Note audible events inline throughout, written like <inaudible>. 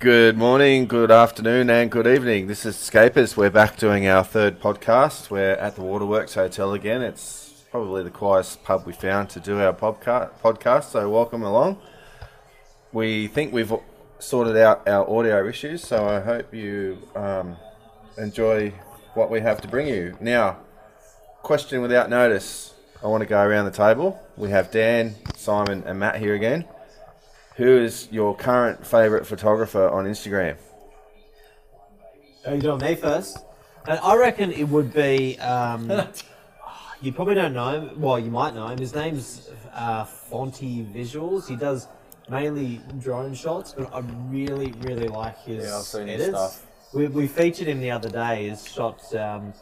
Good morning, good afternoon, and good evening. This is Scapers. We're back doing our third podcast. We're at the Waterworks Hotel again. It's probably the quietest pub we found to do our podca- podcast, so welcome along. We think we've sorted out our audio issues, so I hope you um, enjoy what we have to bring you. Now, question without notice. I want to go around the table. We have Dan, Simon, and Matt here again. Who is your current favourite photographer on Instagram? Are you doing me first? And I reckon it would be. Um, <laughs> you probably don't know him. Well, you might know him. His name's uh, Fonty Visuals. He does mainly drone shots, but I really, really like his Yeah, I've seen his stuff. We, we featured him the other day. His shots um,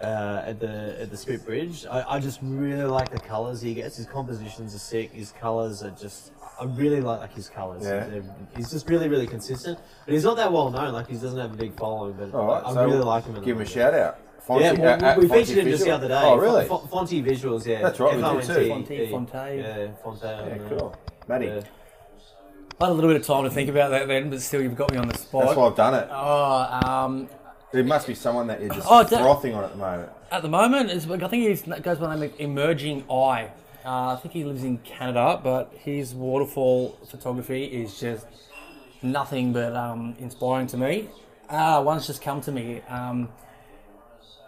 uh, at the at the Spit Bridge. I, I just really like the colours he gets. His compositions are sick. His colours are just. I really like, like his colours. Yeah. They're- He's just really, really consistent. But he's not that well known. Like he doesn't have a big following. But All right, I so really like him. in Give him a the- shout out. Fonty, yeah, well, at- at we, we Fonty featured him just the Visual. other day. Oh, really? Fon- Fonty Visuals, yeah. That's right, we did too. F-O-N-T, Fonte, Fonte. Yeah, Fonte. Yeah, uh, cool. Matty, yeah. I had a little bit of time to think about that then, but still, you've got me on the spot. that's why I've done it. Oh, um, There must be someone that you're just Oh, da- frothing on at the moment. at the moment, it's, I think he goes by the name of Emerging Eye. Uh, I think he lives in Canada, but his waterfall photography is just nothing but um, inspiring to me. Uh, one's just come to me. Um,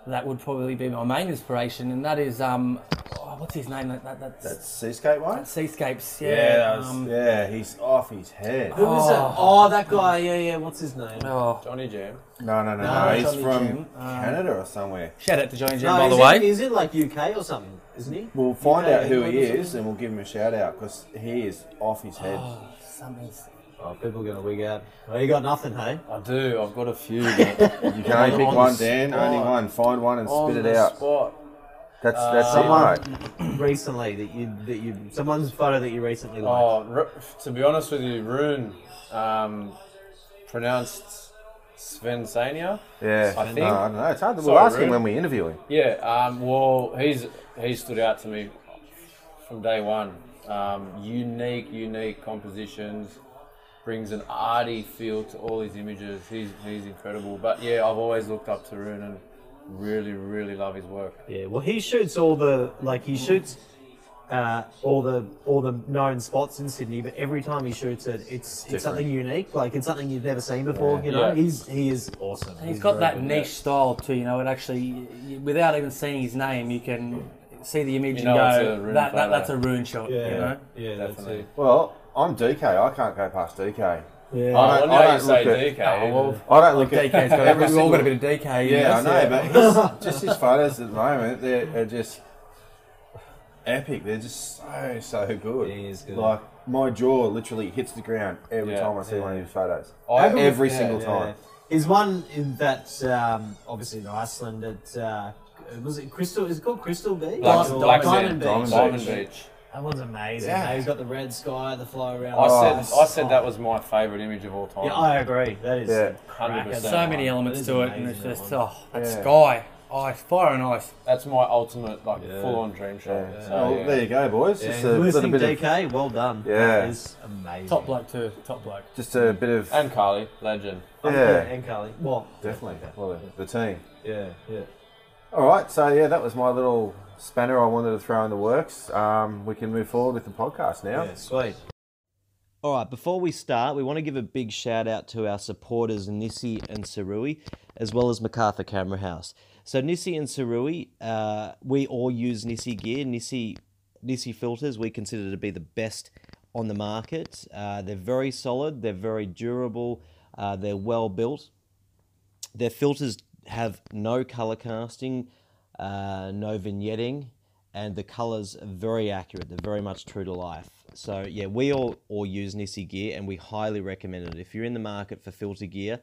that would probably be my main inspiration, and that is um, oh, what's his name? That, that, that's, That's Seascape one? Seascapes. Yeah. Yeah, that was- um, Yeah, he's off his head. Who is it? Oh, that guy. Yeah, yeah. What's his name? oh. Johnny Jam. No, no, no, No, no. He's Johnny from Jim. Um, Canada or somewhere. Shout out to Johnny Jam, No, by the he's way. In, he's in like UK or something, isn't he? We'll find UK, out who he is and we'll give him a shout out because he is off his head. Oh, something's Oh, people are gonna wig out. Well, you got nothing, hey? I do. I've got a few. <laughs> But You can only pick On the one, Dan. Only spot. one. Find one and on spit it the out. spot. That's that's Uh, it, mate. recently that you that you someone's photo that you recently liked. Oh, Ru- to be honest with you, Rune, um, pronounced Sven Sania. Yeah. I think- No, I don't know. It's hard. to Sorry, We'll ask him Rude. when we interview him. Yeah. Um, well, he's he stood out to me from day one. Um, unique, unique compositions. Brings an arty feel to all his images. He's he's incredible. But yeah, I've always looked up to Rune and really, really love his work. Yeah, well, he shoots all the like he shoots uh, all the all the known spots in Sydney, but every time he shoots it, it's it's something unique. Like it's something you've never seen before. You know, Yeah. he's he is awesome. And he's got that good. niche style too. You know, it actually, without even seeing his name, you can see the image You and know it's go, a that, that, photo." that's a rune shot. Yeah, You know, yeah, that's Definitely. Well, I'm DK. I can't go past DK. Yeah. I Oh, don't- well, I don't you say look at- DK. Oh, well, I don't look at DK's got <laughs> every we've all got a single- bit of DK. in Yeah, I us, know, <laughs> but his, just his photos at the moment, they're, they're just epic. They're just so, so good. He is good. Like, my jaw literally hits the ground every Yeah, time I see one of his photos. I- every yeah, single yeah. time. Is one in that um, obviously in Iceland at uh, was it Crystal? Is it called Crystal Beach? Black- Or Black Diamond Sand. Beach. Diamond Diamond Beach. That one's amazing. Yeah. Yeah. He's got the red sky, the flow around. I Oh, said I said that was my favourite image of all time. Yeah, I agree. That is Yeah. 100%. So many elements to it, and it's just that oh, that Yeah. sky, ice, fire and ice. That's my ultimate like Yeah. full on dream shot. Yeah. So, well, yeah. there you go, boys. Yeah, Just a little listening bit of, DK, well done. Yeah. That is amazing. Top bloke too, top bloke. just a bit of, And Carly, legend. Oh, yeah, and Carly. Well, definitely. Well, the, the team. Yeah, yeah. All right, so yeah, that was my little spanner I wanted to throw in the works. Um, we can move forward with the podcast now. Yeah, sweet. All right, before we start, we want to give a big shout out to our supporters NiSi and Sirui, as well as MacArthur Camera House. So NiSi and Sirui, uh, we all use NiSi gear. NiSi, NiSi filters we consider to be the best on the market. Uh, they're very solid, they're very durable, uh, they're well built. Their filters have no color casting, uh, no vignetting, and the colors are very accurate. They're very much true to life. So yeah, we all all use NiSi gear, and we highly recommend it. If you're in the market for filter gear,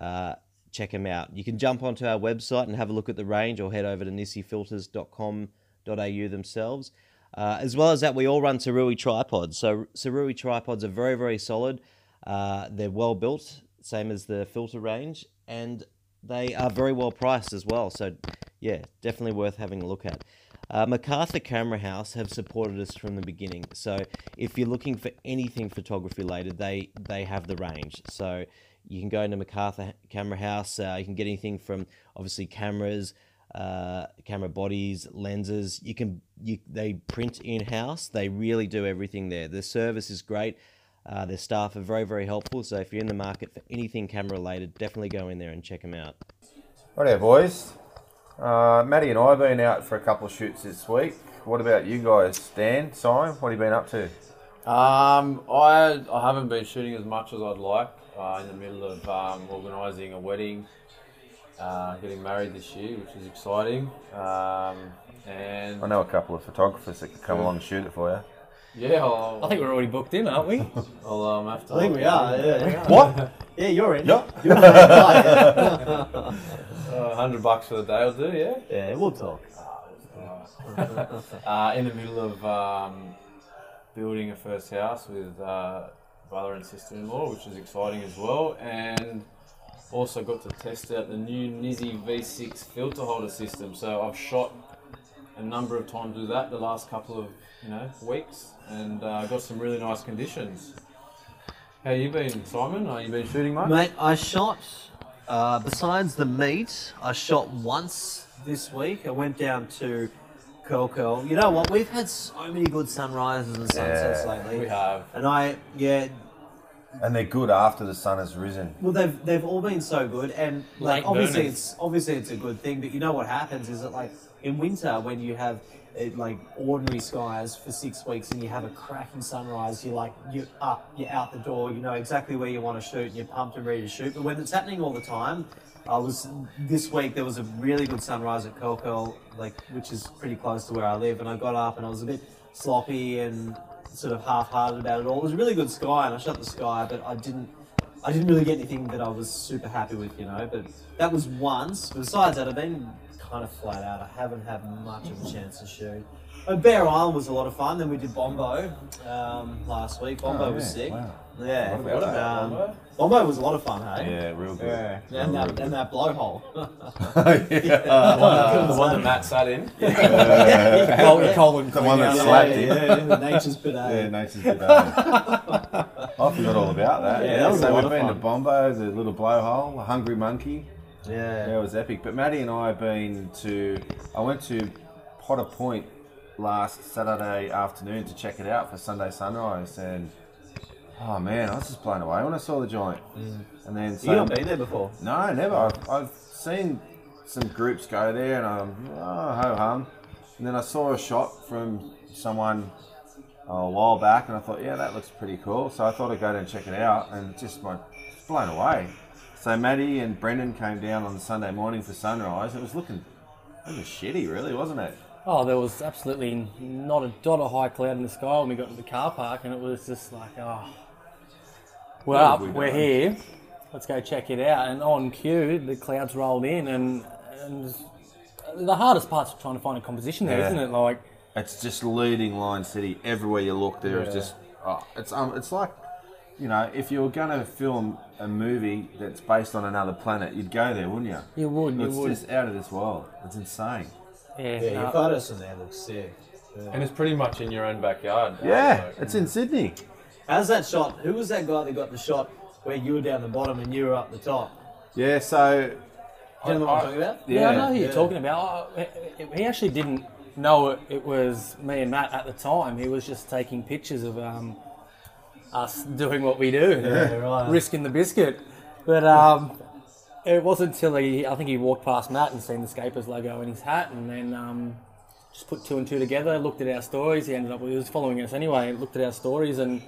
uh, check them out. You can jump onto our website and have a look at the range, or head over to nissifilters.com.au themselves. Uh, as well as that, we all run Sirui tripods. So Sirui tripods are very, very solid. Uh, they're well built, same as the filter range, and they are very well priced as well. So yeah, definitely worth having a look at. Uh, MacArthur Camera House have supported us from the beginning. So if you're looking for anything photography related, they they have the range. So you can go into MacArthur Camera House. Uh, you can get anything from obviously cameras, uh, camera bodies, lenses. You can you they print in house. They really do everything there. The service is great. Uh, their staff are very very helpful. So if you're in the market for anything camera related, definitely go in there and check them out. Righto, boys. Uh, Matty and I have been out for a couple of shoots this week. What about you guys, Dan, Simon? What have you been up to? Um, I I haven't been shooting as much as I'd like. Uh, in the middle of um, organising a wedding, uh, getting married this year, which is exciting. Um, and I know a couple of photographers that could come along and shoot it for you. Yeah, I'll, I think we're already booked in, aren't we? <laughs> I'll um, have to. I think we are. Yeah, yeah. What? Yeah, you're in. Yeah. You're in. yeah. <laughs> Uh, hundred bucks for the day will do. Yeah. yeah, we'll talk. uh, in the middle of um, building a first house with uh, brother and sister-in-law, which is exciting as well, and also got to test out the new NiSi V6 filter holder system. So I've shot a number of times with that the last couple of you know weeks, and uh, got some really nice conditions. How you been, Simon? Are you been shooting much? Mate, I shot, uh, besides the meet, I shot once this week. I went down to Curl Curl. You know what? We've had so many good sunrises and sunsets Yeah, lately. We have. And I, yeah, And they're good after the sun has risen. well, they've they've all been so good, and like Late obviously burners. it's obviously it's a good thing. But you know what happens is that like in winter when you have it, like ordinary skies for six weeks and you have a cracking sunrise, you're like you're up, you're out the door, you know exactly where you want to shoot, and you're pumped and ready to shoot. But when it's happening all the time, I was this week there was a really good sunrise at Curl like which is pretty close to where I live, and I got up and I was a bit sloppy and sort of half-hearted about it all. It was a really good sky, and I shot the sky, but I didn't. I didn't really get anything that I was super happy with, you know. But that was once. Besides that, I've been kind of flat out. I haven't had much of a chance to shoot. Uh, Bear Island was a lot of fun. Then we did Bombo um, last week. Bombo Oh, was sick. wow. Yeah, What about um, Bombo? Bombo was a lot of fun, hey? Yeah, real good. Yeah, and that, and that blowhole. <laughs> <laughs> yeah. the one that Matt sat in. <laughs> Colin, Colin The one that Quinn, slapped yeah, it. yeah, nature's bit Yeah, nature's good. I forgot all about that. Yeah, Yeah, that was a so lot we've of been to fun. Bombo, the little blowhole, a hungry monkey. Yeah. Yeah, it was epic. But Maddie and I have been to. I went to Potter Point last Saturday afternoon to check it out for Sunday sunrise, and oh man, I was just blown away when I saw the joint. Mm. And then so, You not been there before? no, never. I've, I've seen some groups go there, and I'm oh ho hum. And then I saw a shot from someone a while back, and I thought, yeah, that looks pretty cool. So I thought I'd go down and check it out, and just my blown away. So Maddie and Brendan came down on the Sunday morning for sunrise. It was looking, it was shitty, really, wasn't it? Oh, there was absolutely not a dot of high cloud in the sky when we got to the car park, and it was just like, oh, we're up, we we're done? here, let's go check it out. And on cue, the clouds rolled in, and, and the hardest part's trying to find a composition there, Yeah. not it? Like, It's just leading line city. Everywhere you look, there is Yeah. just oh, it's um, it's like you know, if you were going to film a movie that's based on another planet, you'd go there, wouldn't you? you would, you It's would. just out of this world. It's insane. yeah, Yeah, no, your photos from there look sick. And it's pretty much in your own backyard. Yeah, Like, it's in Sydney. How's that shot? Who was that guy that got the shot where you were down the bottom and you were up the top? Yeah, so Do you know what I'm talking about? Yeah, I know who you're talking about. He- He actually didn't know it, it was me and Matt at the time. He was just taking pictures of um, us doing what we do, Yeah, right. risking the biscuit. But um, it wasn't until he, I think he walked past Matt and seen the Scapers logo in his hat, and then um, just put two and two together. Looked at our stories. He ended up he was following us anyway. Looked at our stories and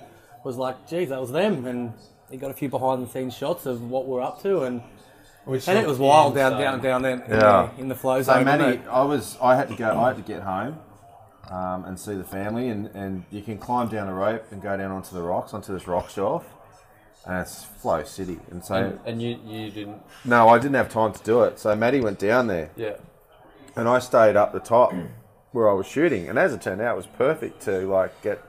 was like, "Geez, that was them." And he got a few behind the scenes shots of what we're up to, and which and it was wild down, insane. down, down there in, Yeah. the, in the flow So zone. wasn't Maddie, it? I was I had to go I had to get home um, and see the family and, and you can climb down a rope and go down onto the rocks, onto this rock shelf. And it's Flow City. And so And, and you, you didn't. No, I didn't have time to do it. So Maddie went down there Yeah. and I stayed up the top where I was shooting. And as it turned out it was perfect to like get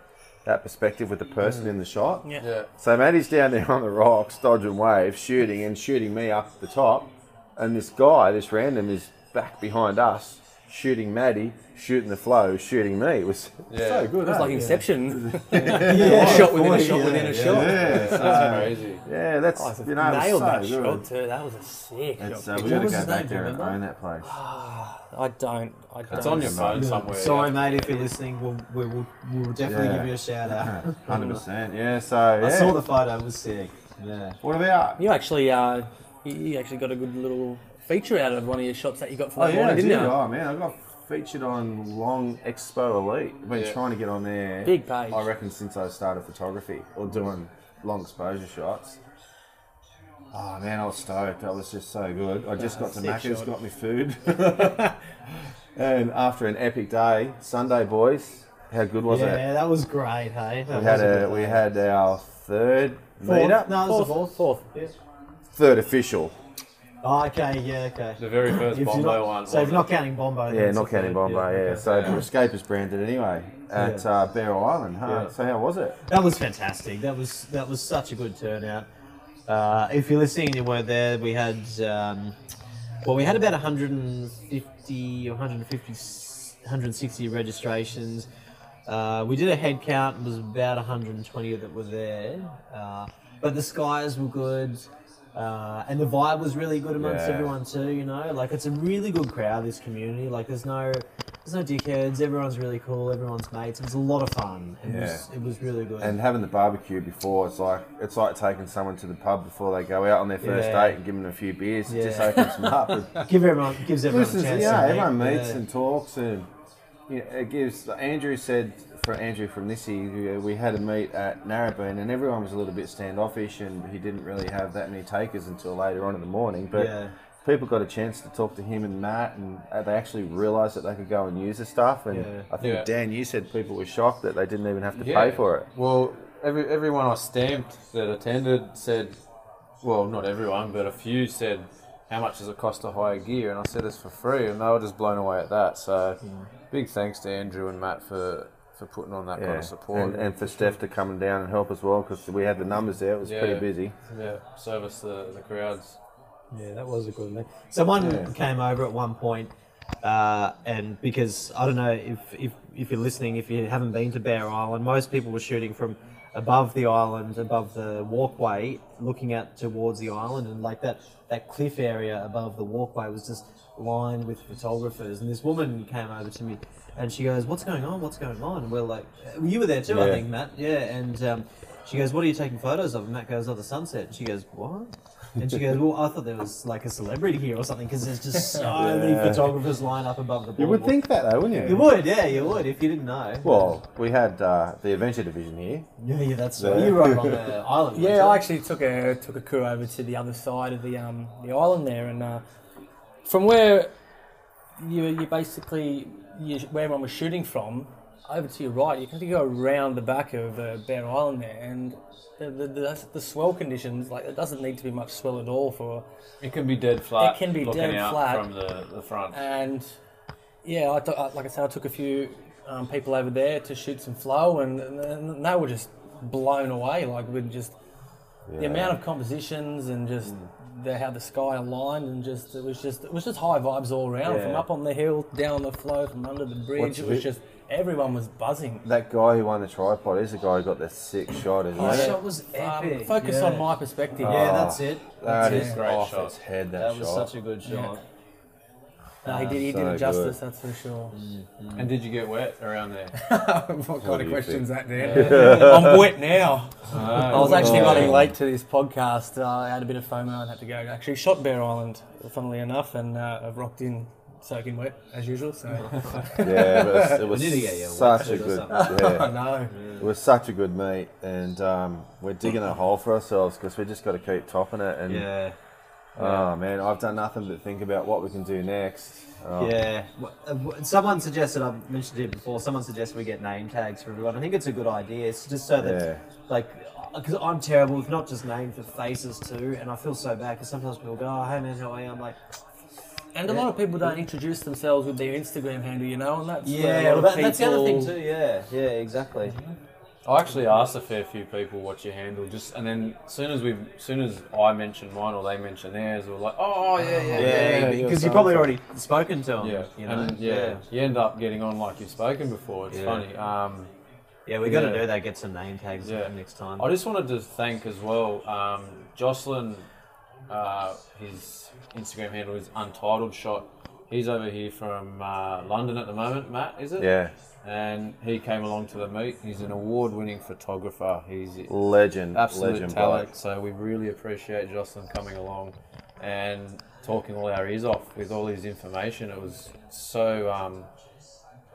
that perspective with the person in the shot. Yeah. Yeah. So Maddie's down there on the rocks, dodging waves, shooting and shooting me up the top. And this guy, this random, is back behind us shooting Maddie, shooting the flow, shooting me. It was Yeah. so good. It was eh? like Inception. <laughs> <laughs> yeah, shot within a yeah, shot within a shot. yeah, so- That's crazy. yeah, that's Oh, you know, it was nailed so that good. shot too. That was a sick It's, shot. uh, we What got to go back name, do you there and own that place. I don't. I don't. It's on your phone somewhere. Sorry, yeah. mate, if you're listening, we'll, we will we'll definitely Yeah. give you a shout out. <laughs> Hundred percent. Yeah. So yeah. I saw the photo, it was sick. Yeah. What about? You actually, uh, you- you actually got a good little feature out of one of your shots that you got for Oh the yeah, I morning, did. didn't you? Oh man, I got featured on Long Expo Elite. I've been Yeah. trying to get on there. Big page. I reckon since I started photography or doing long exposure shots. Oh man, I was stoked. That was just so good. I just got to sick Macca's, got me food. <laughs> and after an epic day, Sunday boys, how good was yeah, it? Yeah, that was great, hey. That We had a a, we had our third Fourth? meetup, No, it was the fourth. Fourth. Yeah. third official. Oh, okay, yeah, okay. The very first If you're Bombo not- one. So if wasn't you're not counting Bombo, Yeah, then not it's counting third, Bombay. Yeah, okay. so Escape is branded anyway at Yeah. uh, Bear Island. Huh? Yeah. So how was it? That was fantastic. That was that was such a good turnout. Uh, if you're listening and you weren't there, we had um, well, we had about 150 or 150, 160 registrations. Uh, we did a head count. It was about 120 that were there, uh, but the skies were good. Uh, and the vibe was really good amongst Yeah. everyone too, you know. Like it's a really good crowd, this community. Like there's no, there's no dickheads. Everyone's really cool. Everyone's mates. It was a lot of fun. It was, it was really good. And having the barbecue before, it's like it's like taking someone to the pub before they go out on their first Yeah. date and giving them a few beers. It just opens them up. <laughs> Give everyone, gives everyone listens, a chance. yeah, to meet. everyone meets Yeah. and talks, and you know, it gives. Andrew said for Andrew from NiSi, we- we had a meet at Narrabeen, and everyone was a little bit standoffish, and he didn't really have that many takers until later on in the morning. But Yeah. people got a chance to talk to him and Matt, and uh, they actually realised that they could go and use the stuff. And Yeah. I think Yeah. Dan, you said people were shocked that they didn't even have to Yeah. pay for it. Well, every everyone I stamped that attended said, well, not everyone, but a few said, how much does it cost to hire gear? And I said it's for free, and they were just blown away at that. So, big thanks to Andrew and Matt for for putting on that kind of support. and, and for Steph to come down and help as well because we had the numbers there. It was Yeah. pretty busy. yeah, service the, the crowds. Yeah, that was a good one. Someone Yeah. came over at one point, uh, and because I don't know if, if if you're listening, if you haven't been to Bear Island, most people were shooting from above the island, above the walkway, looking out towards the island, and like that that cliff area above the walkway was just lined with photographers. And this woman came over to me, and she goes, "What's going on? What's going on?" And we're like, "You were there too, I think, Matt." Yeah, and. Um, she goes, "What are you taking photos of?" And Matt goes, "Oh, the sunset." And she goes, "What?" And she goes, "Well, I thought there was like a celebrity here or something because there's just so <laughs> many photographers lined up above the boardwalk." You would think that though, wouldn't you? You would, yeah, you would if you didn't know. Well, we had uh, the adventure division here. yeah, yeah, that's Yeah. right. You were on the <laughs> island. Yeah, I actually took a took a crew over to the other side of the um the island there, and uh, from where you you basically you, where everyone was shooting from over to your right, you can go around the back of uh, Bear Island there, and the, the, the, the swell conditions like it doesn't need to be much swell at all for It can be dead flat. It can be dead out flat. from the, the front. and yeah, I th- like I said, I took a few um, people over there to shoot some flow, and, and they were just blown away, like with just the amount of compositions and just the, how the sky aligned, and just it was just it was just high vibes all around, from up on the hill, down the flow, from under the bridge. What's it was it- just everyone was buzzing. That guy who won the tripod is the guy who got the sick shot, isn't it? that shot was Um, epic. focus yeah. on my perspective. Yeah, that's it. That That's is it. Great off shot. its head. That, That was shot. such a good shot. No, he did, he So did it good. justice, that's for sure. And did you get wet around there? <laughs> what kind of question's that, Dan? I'm wet now. I was actually Oh. running late to this podcast. Uh, I had a bit of FOMO and had to go. Actually, shot Bear Island, funnily enough, and uh, I've rocked in soaking wet as usual. So <laughs> Yeah, it was, it was need to get you a such a wetsuit or good. something. <laughs> I Yeah, know. it was such a good meet, and um, we're digging a hole for ourselves because we just got to keep topping it. And Yeah. Oh man, I've done nothing but think about what we can do next. Oh, Yeah. Wh- uh, wh- Someone suggested, I mentioned it before, someone suggested we get name tags for everyone. I think it's a good idea. It's just so that, Yeah. like, uh, because I'm terrible with not just names, but faces too. And I feel so bad because sometimes people go, oh, hey man, how are you? I'm like, And a lot of people don't introduce themselves with their Instagram handle, you know, and that's where a yeah, lot well, of that, that's the other thing too. Yeah, yeah, exactly. Mm-hmm. I actually asked a fair few people what's your handle, just and then as soon as we, as soon as I mentioned mine or they mentioned theirs, we were like, oh yeah, yeah, yeah, Yeah, you're because you've probably already spoken to them. Yeah, you know. and yeah, you end up getting on like you've spoken before. It's Yeah. funny. Um, Yeah, we got to Yeah. do that. Get some name tags Yeah. next time. I just wanted to thank as well, um, Jocelyn. Uh, his Instagram handle is Untitled Shot. He's over here from uh, London at the moment. Matt, is it? Yeah, And he came along to the meet. He's an award-winning photographer. He's legend, absolute legend talent. bloke. So we really appreciate Jocelyn coming along and talking all our ears off with all his information. It was so. Um,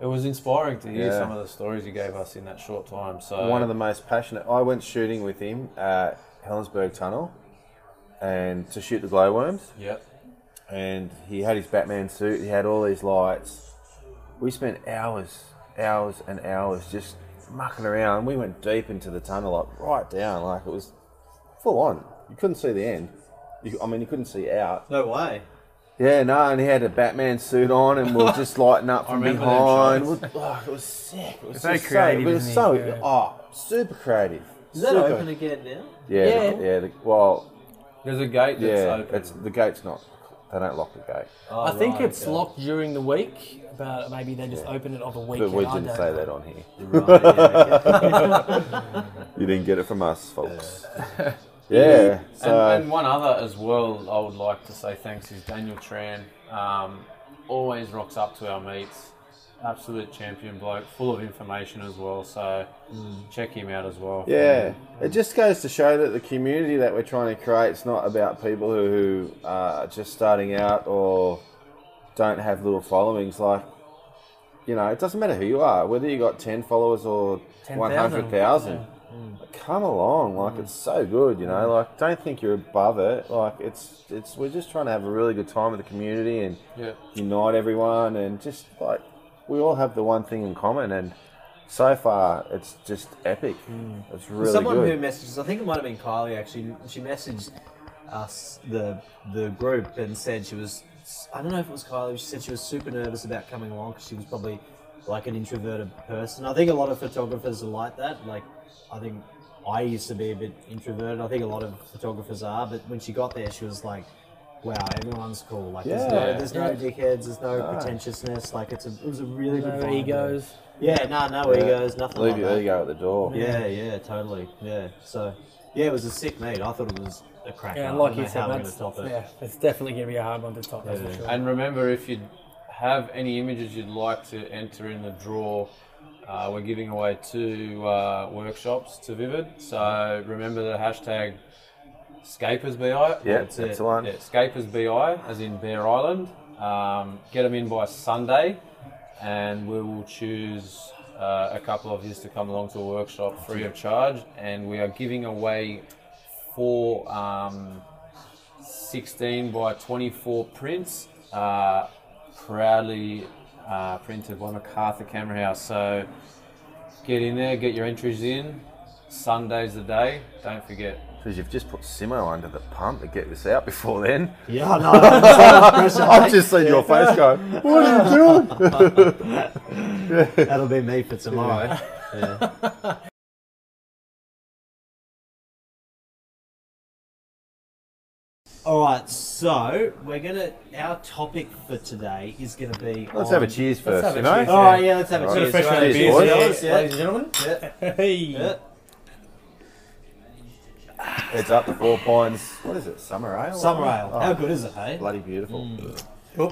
it was inspiring to hear Yeah. some of the stories he gave us in that short time. So One of the most passionate. I went shooting with him at Helensburgh Tunnel, and to shoot the glowworms. Yep. and he had his Batman suit. He had all these lights. We spent hours, hours and hours just mucking around. We went deep into the tunnel, like right down, like it was full on. You couldn't see the end. You, I mean, you couldn't see out. no way. Yeah, no, and he had a Batman suit on, and we are <laughs> just lighting up from behind. shots. We- oh, it was sick. It was Very just creative, So, it was so? Yeah. oh, super creative. Is that Super. open again now? Yeah, Yeah. the- yeah. The, well, There's a gate that's yeah. open. It's the gate's not. They don't lock the gate. Oh, I think right, it's okay. locked during the week, but maybe they just open it on the But weekend. we didn't say know. that on here. Right, yeah, okay. <laughs> You didn't get it from us, folks. yeah. So and, and one other as well, I would like to say thanks is Daniel Tran. Um, always rocks up to our meets. Absolute champion bloke, full of information as well. So check him out as well. yeah, it just goes to show that the community that we're trying to create is not about people who, who uh, are just starting out or don't have little followings. Like, you know, it doesn't matter who you are, whether you got ten followers or 10,000. one hundred thousand. Mm. Come along, like it's so good, you know. Mm. Like, don't think you're above it. Like, it's it's we're just trying to have a really good time with the community and Yeah. unite everyone and just like we all have the one thing in common and so far it's just epic hmm. it's really Someone good who messages, I think it might have been Kylie actually. She messaged us the the group and said she was. I don't know if it was Kylie. She said she was super nervous about coming along because she was probably like an introverted person. I think a lot of photographers are like that. Like I think I used to be a bit introverted. I think a lot of photographers are. But when she got there, she was like. Wow, everyone's cool. Like, there's no, there's no Yeah. dickheads. There's no No. pretentiousness. Like, it's a, it was a really good No vibe. egos. Yeah, no, no Yeah. egos, nothing leave like your that. ego at the door Yeah, yeah, totally. Yeah. So, yeah, it was a sick meet. I thought it was a cracker. Yeah, I like don't you know said, how we're that's, gonna top it. yeah, it's definitely going to be a hard one to top, that's Yeah. for sure. And remember, if you have any images you'd like to enter in the draw, uh, we're giving away two uh, workshops to Vivid. So remember the hashtag ScapersBI. yeah That's it. excellent Yeah, ScapersBI, as in Bear Island. Um, get them in by Sunday, and we will choose uh, a couple of yous to come along to a workshop free of charge. And we are giving away four um, 16 by 24 prints, uh, proudly uh, printed by MacArthur Camera House. So get in there, get your entries in. Sunday's the day. Don't forget. Because you've just put Simo under the pump to get this out before then Yeah, I know. There's so much pressure, I've mate. just seen your face go what are you doing <laughs> That'll be me for tomorrow. Yeah. All right, so we're gonna. Our topic for today is gonna be. let's on- have a cheers first have a you know cheers. All right, yeah, let's have a All right. cheers. Fresh Right, round cheers, beers, Yeah, ladies and gentlemen. Yeah. Hey. Yeah. It's up to four points what is it summer ale Summer ale. Oh, How good is it, hey? bloody beautiful <laughs> All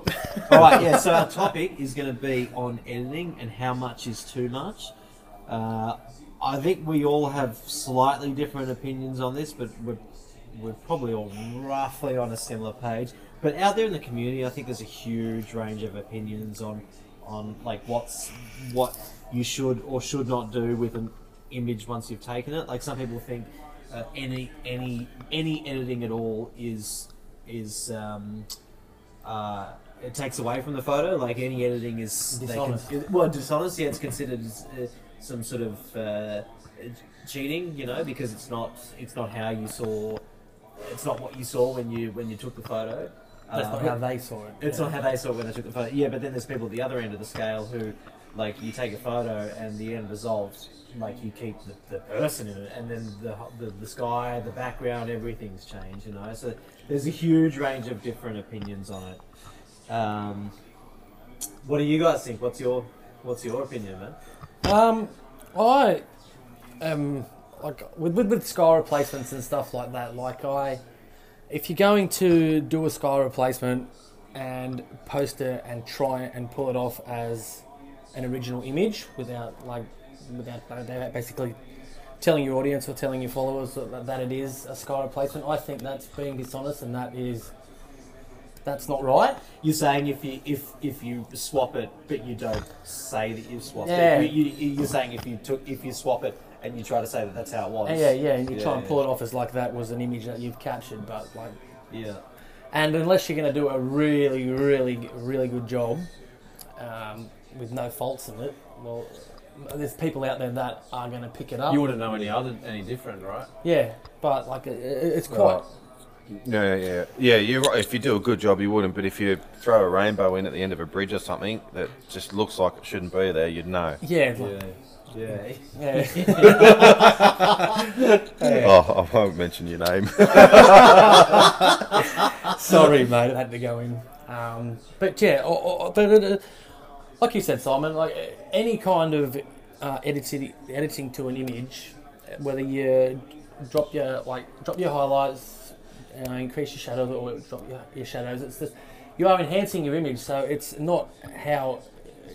right, yeah. So our topic is going to be on editing and how much is too much. Uh, I think we all have slightly different opinions on this, but we're we're probably all roughly on a similar page. But out there in the community, I think there's a huge range of opinions on on like what's what you should or should not do with an image once you've taken it. Like some people think uh, any any any editing at all is is um, uh, it takes away from the photo. Like any editing is Dishonest. well, dishonest. Yeah, it's considered as, uh, some sort of uh, cheating. You know, because it's not it's not how you saw. It's not what you saw when you when you took the photo. That's Uh, not how they saw it. it's Yeah. not how they saw it when they took the photo. Yeah, but then there's people at the other end of the scale who like you take a photo and the end result, like you keep the, the person in it, and then the, the the sky, the background, everything's changed. You know, so there's a huge range of different opinions on it. Um, what do you guys think? What's your what's your opinion, man? Um, I am like with, with with sky replacements and stuff like that. Like I, if you're going to do a sky replacement and post it and try and pull it off as an original image without like without without basically telling your audience or telling your followers that, that it is a sky replacement, I think that's being dishonest and that is that's not right. You're saying if you if if you swap it, but you don't say that you've swapped Yeah. it. You, you, you're saying if you took if you swap it and you try to say that that's how it was. Yeah, yeah, and you try and pull it off as like that was an image that you've captured, but like Yeah. And unless you're going to do a really, really, really good job um, with no faults in it, well, there's people out there that are going to pick it up. You wouldn't know any other any different, right? yeah, but like it, it- it's quite. Right. Yeah, yeah, yeah. You're right. If you do a good job, you wouldn't. But if you throw a rainbow in at the end of a bridge or something that just looks like it shouldn't be there, you'd know. Yeah, like- Yeah. Yeah. yeah. <laughs> <laughs> Oh, I won't mention your name. <laughs> Sorry, mate, I had to go in. Um, but yeah, or, or, but uh, like you said, Simon, like uh, any kind of uh, editing, editing to an image, whether you drop your like drop your highlights, uh, increase your shadows, or drop your, your shadows, it's just you are enhancing your image. So it's not how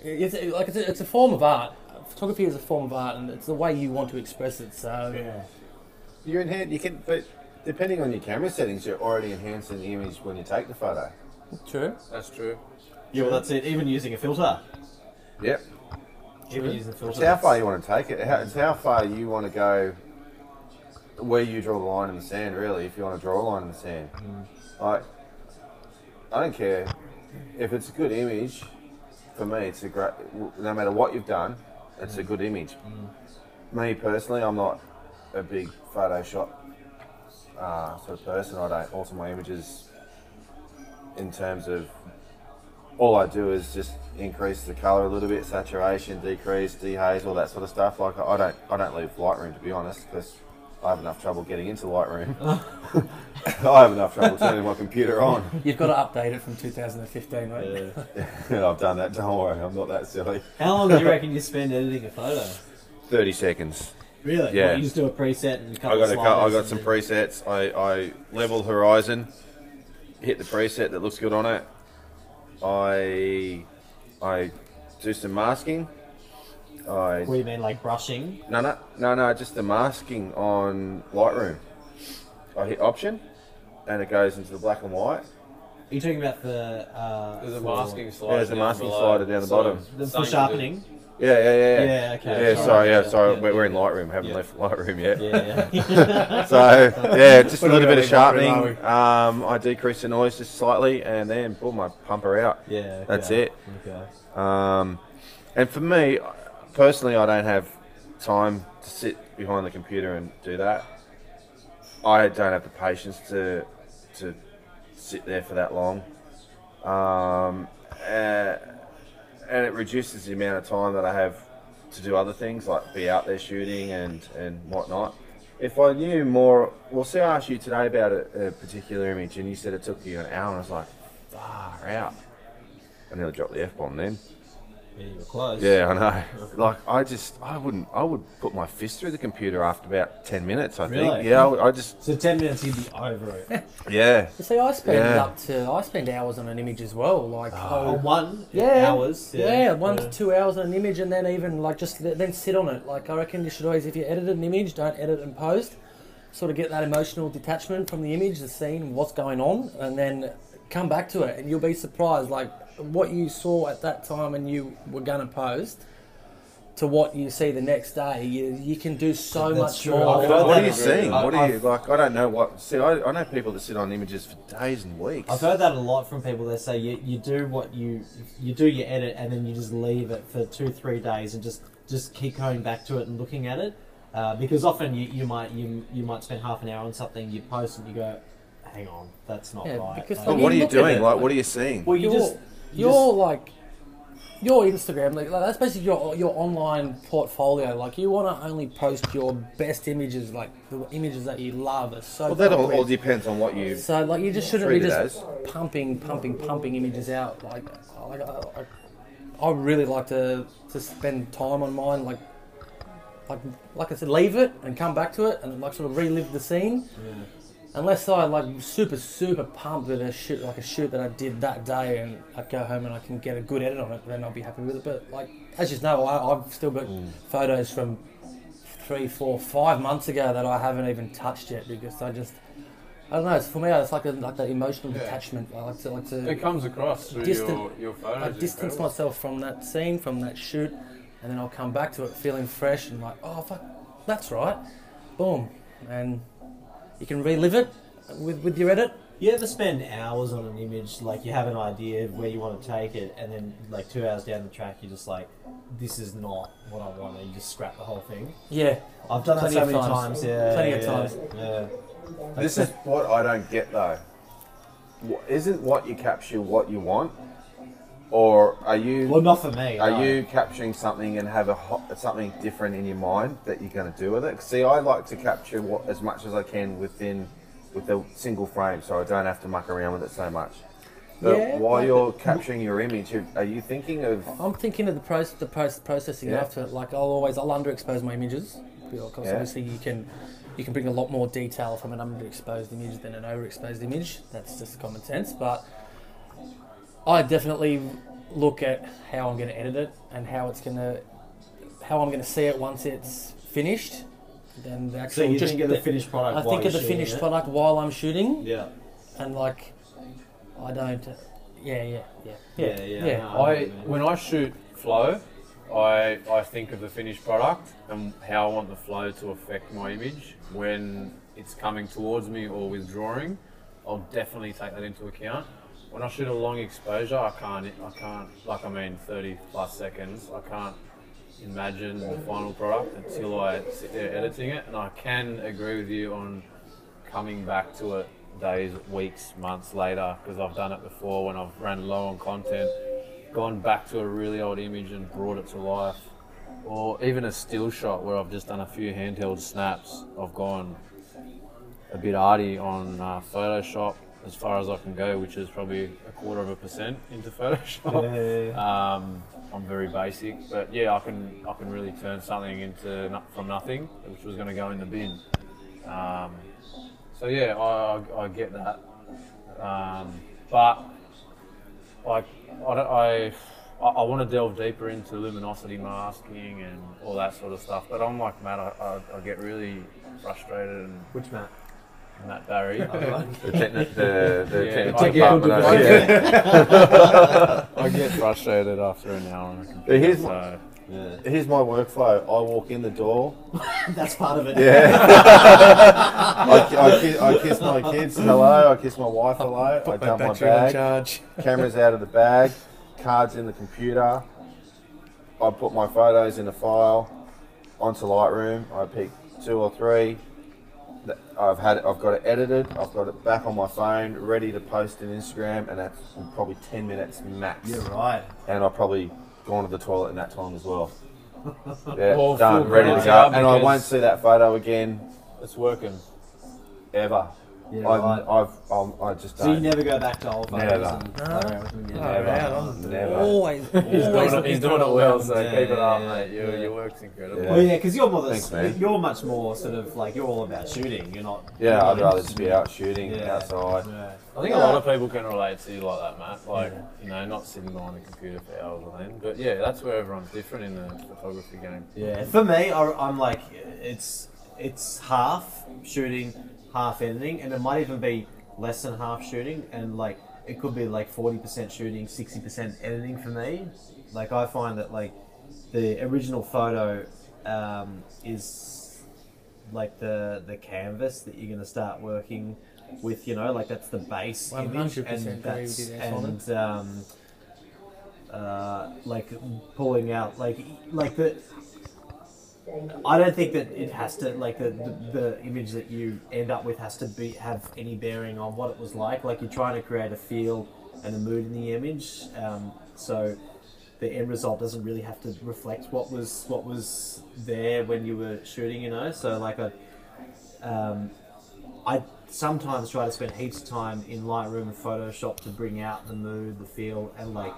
it's like it's a, it's a form of art. Photography is a form of art, and it's the way you want to express it. So yeah. you enhance. You can, but depending on your camera settings, you're already enhancing the image when you take the photo. true. That's true. Yeah, well, that's it. Even using a filter. Yep. Even using a filter. It's how far you want to take it. How, it's how far you want to go. Where you draw the line in the sand, really. If you want to draw a line in the sand, mm. like I don't care if it's a good image. For me, it's a great. No matter what you've done, it's a mm. good image. Mm. Me personally, I'm not a big Photoshop uh, sort of person. I don't alter my images in terms of all I do is just increase the color a little bit, saturation, decrease, dehaze, all that sort of stuff. Like I don't, I don't leave Lightroom to be honest, because I have enough trouble getting into Lightroom. <laughs> <laughs> I have enough trouble turning my computer on. <laughs> You've got to update it from 2015, right? Yeah. I've done that. Don't worry, I'm not that silly. How long do you reckon you spend editing a photo? Thirty seconds. Really? Yeah. What, you just do a preset and a I couple got a, of cou- I sliders got some then- presets. I, I level horizon, hit the preset that looks good on it. I I do some masking. I What do you mean, like brushing? No, no, no, no, just the masking on Lightroom. I hit option, and it goes into the black and white. Are you talking about the uh, There's a for- masking slider. Yeah, there's a down masking below. slider down the So, bottom. the, for something to do- sharpening? Yeah, yeah, yeah. Yeah, Yeah, okay. Yeah, sorry, yeah, sorry. Yeah, we're, we're in yeah. Lightroom. Haven't Yeah. left Lightroom yet. Yeah, yeah. <laughs> So yeah, just a We're little not bit of gonna leave Lightroom, sharpening. Um, I decrease the noise just slightly, and then pull my pumper out. yeah. Okay. That's it. Okay. Um, and for me, personally, I don't have time to sit behind the computer and do that. I don't have the patience to to sit there for that long. Um, uh, and it reduces the amount of time that I have to do other things like be out there shooting and, and whatnot. If I knew more, well, see, I asked you today about a, a particular image, and you said it took you an hour, and I was like, far out. I nearly dropped the F bomb then. Yeah, you were close. Yeah, I know. Like, I just, I wouldn't, I would put my fist through the computer after about 10 minutes, I think. Yeah, I, would- I just, So ten minutes you'd be over it. <laughs> yeah. You see, I spend Yeah. up to I spend hours on an image as well. Like On I'll- one yeah, hours. yeah, one Yeah. to two hours on an image, and then even like just th- then sit on it. Like I reckon you should always, if you edit an image, don't edit and post. Sort of get that emotional detachment from the image, the scene, what's going on, and then come back to it, and you'll be surprised. Like what you saw at that time, and you were gonna post. To what you see the next day, you, you can do so That's much true. more. What, what are you seeing? What are you, like, I don't know what, see, I, I know people that sit on images for days and weeks. I've heard that a lot from people. They say you, you do what you you do your edit and then you just leave it for two three days and just just keep going back to it and looking at it uh, because often you, you might you you might spend half an hour on something you post and you go, hang on, that's not Yeah, right. because Like, But when what are you you look at doing? it, Like, like- what are you seeing? well, you just you you're like your Instagram, like, like, that's basically your your online portfolio. Like you want to only post your best images, like the images that you love. Are so Well, that all, all depends on what you. So like you just shouldn't be Treat it just pumping, pumping, pumping images out. Like, like I, I, I really like to to spend time on mine. Like, like like I said, leave it and come back to it and like sort of relive the scene. Unless I like super super pumped with a shoot like a shoot that I did that day and I go home and I can get a good edit on it, then I'll be happy with it. But like as you know, I, I've still got mm. photos from three, four, five months ago that I haven't even touched yet because I just I don't know. It's for me. It's like a, like that emotional Yeah. detachment. I like to like to It comes across through Distant- your, your photos. I distance incredible. myself from that scene, from that shoot, and then I'll come back to it feeling fresh and like, oh fuck, that's right, boom, and you can relive it with with your edit. You ever spend hours on an image, like you have an idea of where you want to take it, and then like two hours down the track, you're just like, this is not what I want, and you just scrap the whole thing? Yeah, I've done that Plenty so of many times. times. Yeah, Plenty of times. Yeah. This is what I don't get though. Wha- Isn't what you capture what you want, or are you? Well, not for me. Are no. you capturing something and have a ho- something different in your mind that you're going to do with it? See, I like to capture what, as much as I can within with a single frame, so I don't have to muck around with it so much. But Yeah, while like- you're capturing your image, are- are you thinking of? I'm thinking of the process, the post processing Yeah. after. Like I'll always I'll underexpose my images because Yeah. obviously you can you can bring a lot more detail from an underexposed image than an overexposed image. That's just common sense. But I definitely look at how I'm going to edit it and how it's going to how I'm going to see it once it's finished. Then the So actual you just think of the finished product? I while think of the finished it? product while I'm shooting, Yeah. and like I don't. Yeah, yeah, yeah, Yeah, yeah. yeah. no, I know, when I shoot flow, I I think of the finished product and how I want the flow to affect my image when it's coming towards me or withdrawing. I'll definitely take that into account. When I shoot a long exposure, I can't I can't like I mean 30 plus seconds. I can't imagine the final product until I sit there editing it, and I can agree with you on coming back to it days, weeks, months later because I've done it before when I've ran low on content, gone back to a really old image and brought it to life, or even a still shot where I've just done a few handheld snaps. I've gone a bit arty on uh, Photoshop as far as I can go, which is probably a quarter of a percent into <laughs> Photoshop. Yeah. Um, I'm very basic, but yeah, I can I can really turn something into no- from nothing, which was going to go in the bin. Um, so yeah, I, I, I get that, um, but like I don't, I I, want to delve deeper into luminosity masking and all that sort of stuff. But I'm like Matt, I, I, I get really frustrated and Which map? Matt Barry. <laughs> The, techni- the, the Yeah, technical I get- department over I get, I get frustrated after an hour on a computer. here's so. Yeah. Here's my workflow. I walk in the door. <laughs> That's part of it. Yeah. <laughs> I, ki- I, ki- I kiss my kids hello. I kiss my wife hello. I dump my battery on bag. charge. Cameras out of the bag. Cards in the computer. I put my photos in a file onto Lightroom. I pick two or three. I've had it, I've got it edited. I've got it back on my phone, ready to post in Instagram, and that's probably ten minutes max. You're right. And I've probably gone to the toilet in that time as well. <laughs> Yeah, Well, done, ready to go, and I won't see that photo again It's working. ever. Yeah, I'm, right. I've, I'm, I just So you don't. never go back to old photos Never. and play around with them? Oh, Yeah. Never. man, I'm Never. Always, He's always doing it, he's for doing it an well, so Yeah, keep it up, yeah, mate. Your, yeah. your work's incredible. Yeah. Well, yeah, because you're more the, Thanks, man. you're much more sort of like you're all about shooting. You're not. Yeah, you're I'd rather just be out shooting Yeah. outside. Yeah. I think a lot of people can relate to you like that, Matt. Like, you know, not sitting behind a computer for hours on end. But yeah, that's where everyone's different in the photography game. Yeah, for me, I, I'm like it's it's half shooting, half editing, and it might even be less than half shooting, and like it could be like forty percent shooting, sixty percent editing for me. Like I find that like the original photo um, is like the the canvas that you're going to start working with. You know, like that's the base image, 100% and that's and um, uh, like pulling out like like the I don't think that it has to like the, the the image that you end up with has to be have any bearing on what it was like. Like you're trying to create a feel and a mood in the image. Um, so the end result doesn't really have to reflect what was what was there when you were shooting. You know, so like I, um, I sometimes try to spend heaps of time in Lightroom and Photoshop to bring out the mood, the feel, and like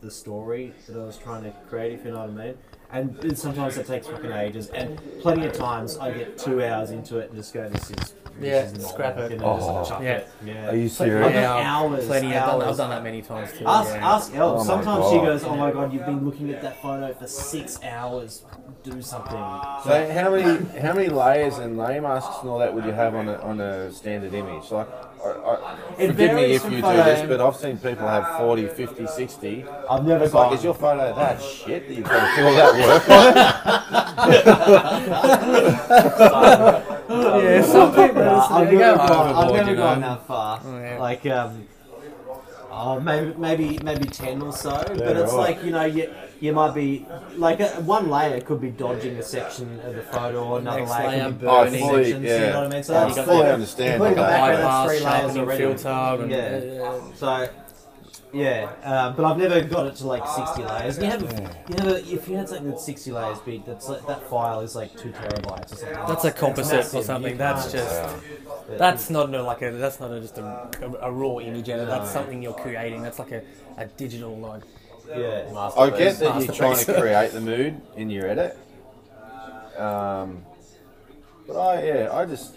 the story that I was trying to create. If you know what I mean. And sometimes it takes fucking ages, and plenty of times I get two hours into it and just go, "This is this Yeah, is not scrap it. working," and Oh. just chuck oh. Yeah. it. Yeah. Are you I've serious? got hours, plenty. I've done, I've hours. done that many times too. Ask, yeah. ask Elle. Oh my Sometimes she God. goes, "Oh my god, you've been looking at that photo for six hours. Do something." So how many how many layers and layer masks and all that would you have on a, on a standard image? Like, I, I, It forgive me varies if from you do photo. this, but I've seen people have 40, 50, 60. I've never It's like, gone. is your photo that shit that you've got to do all that work on <laughs> yeah, some people Nah, I've they go never, gone, I've overboard, never you gone know. that far. Oh, yeah. Like, um, oh, maybe maybe maybe ten or so. but it's right. like you know, you you might be like a, one layer could be dodging a section of the photo, or another Next layer layer could be I burning fully- sections. You yeah. know what I mean? So I that's fully like- understand including the that. background, Bypass, three layers sharpening already. filter, and Yeah. So, yeah, uh, but I've never got it to like sixty layers. You have, you have, a, if you had something that's sixty layers big, that's like, that file is like two terabytes or something. that's a composite massive. or You something. can't- That's just that's not a, like a that's not a, just a, a, a raw image. That's something you're creating. That's like a, a digital like yeah. I get that you're trying to create the mood in your edit. Um, but I, yeah, I just,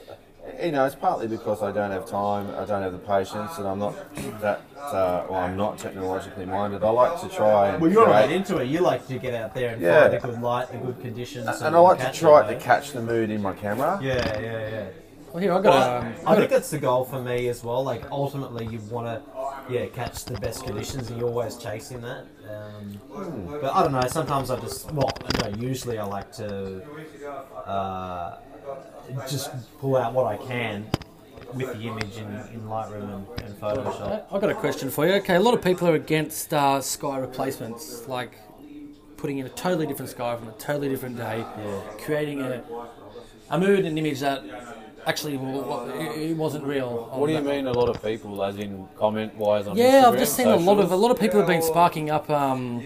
you know, it's partly because I don't have time, I don't have the patience, and I'm not that, uh, well, I'm not technologically minded. I like to try and Well, you're right into it. You like to get out there and Yeah. find the good light, the good conditions, and I like to catch try to catch the mood in my camera. Yeah, yeah, yeah. Well, here I got um, I think that's the goal for me as well. Like ultimately, you want to, yeah, catch the best conditions, and you're always chasing that. Um, but I don't know. Sometimes I just, well, usually I like to uh, just pull out what I can with the image in, in Lightroom and, and Photoshop. I've got a question for you. Okay, a lot of people are against uh, sky replacements, like putting in a totally different sky from a totally different day, Yeah. creating a, a mood and image that actually wa- wa- it it wasn't real. What do you that- mean? A lot of people, as in comment wise on Yeah, I've just seen a lot of a lot of people have been sparking up um,